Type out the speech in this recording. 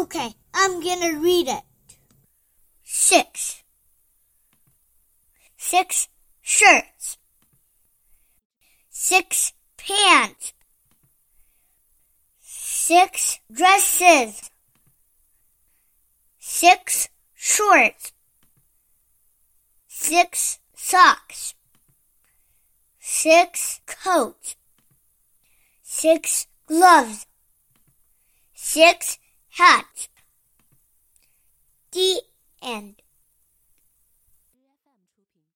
Okay, I'm gonna read it. Six. Six shirts. Six pants. Six dresses. Six shorts. Six socks. Six coats. Six gloves. Six hats.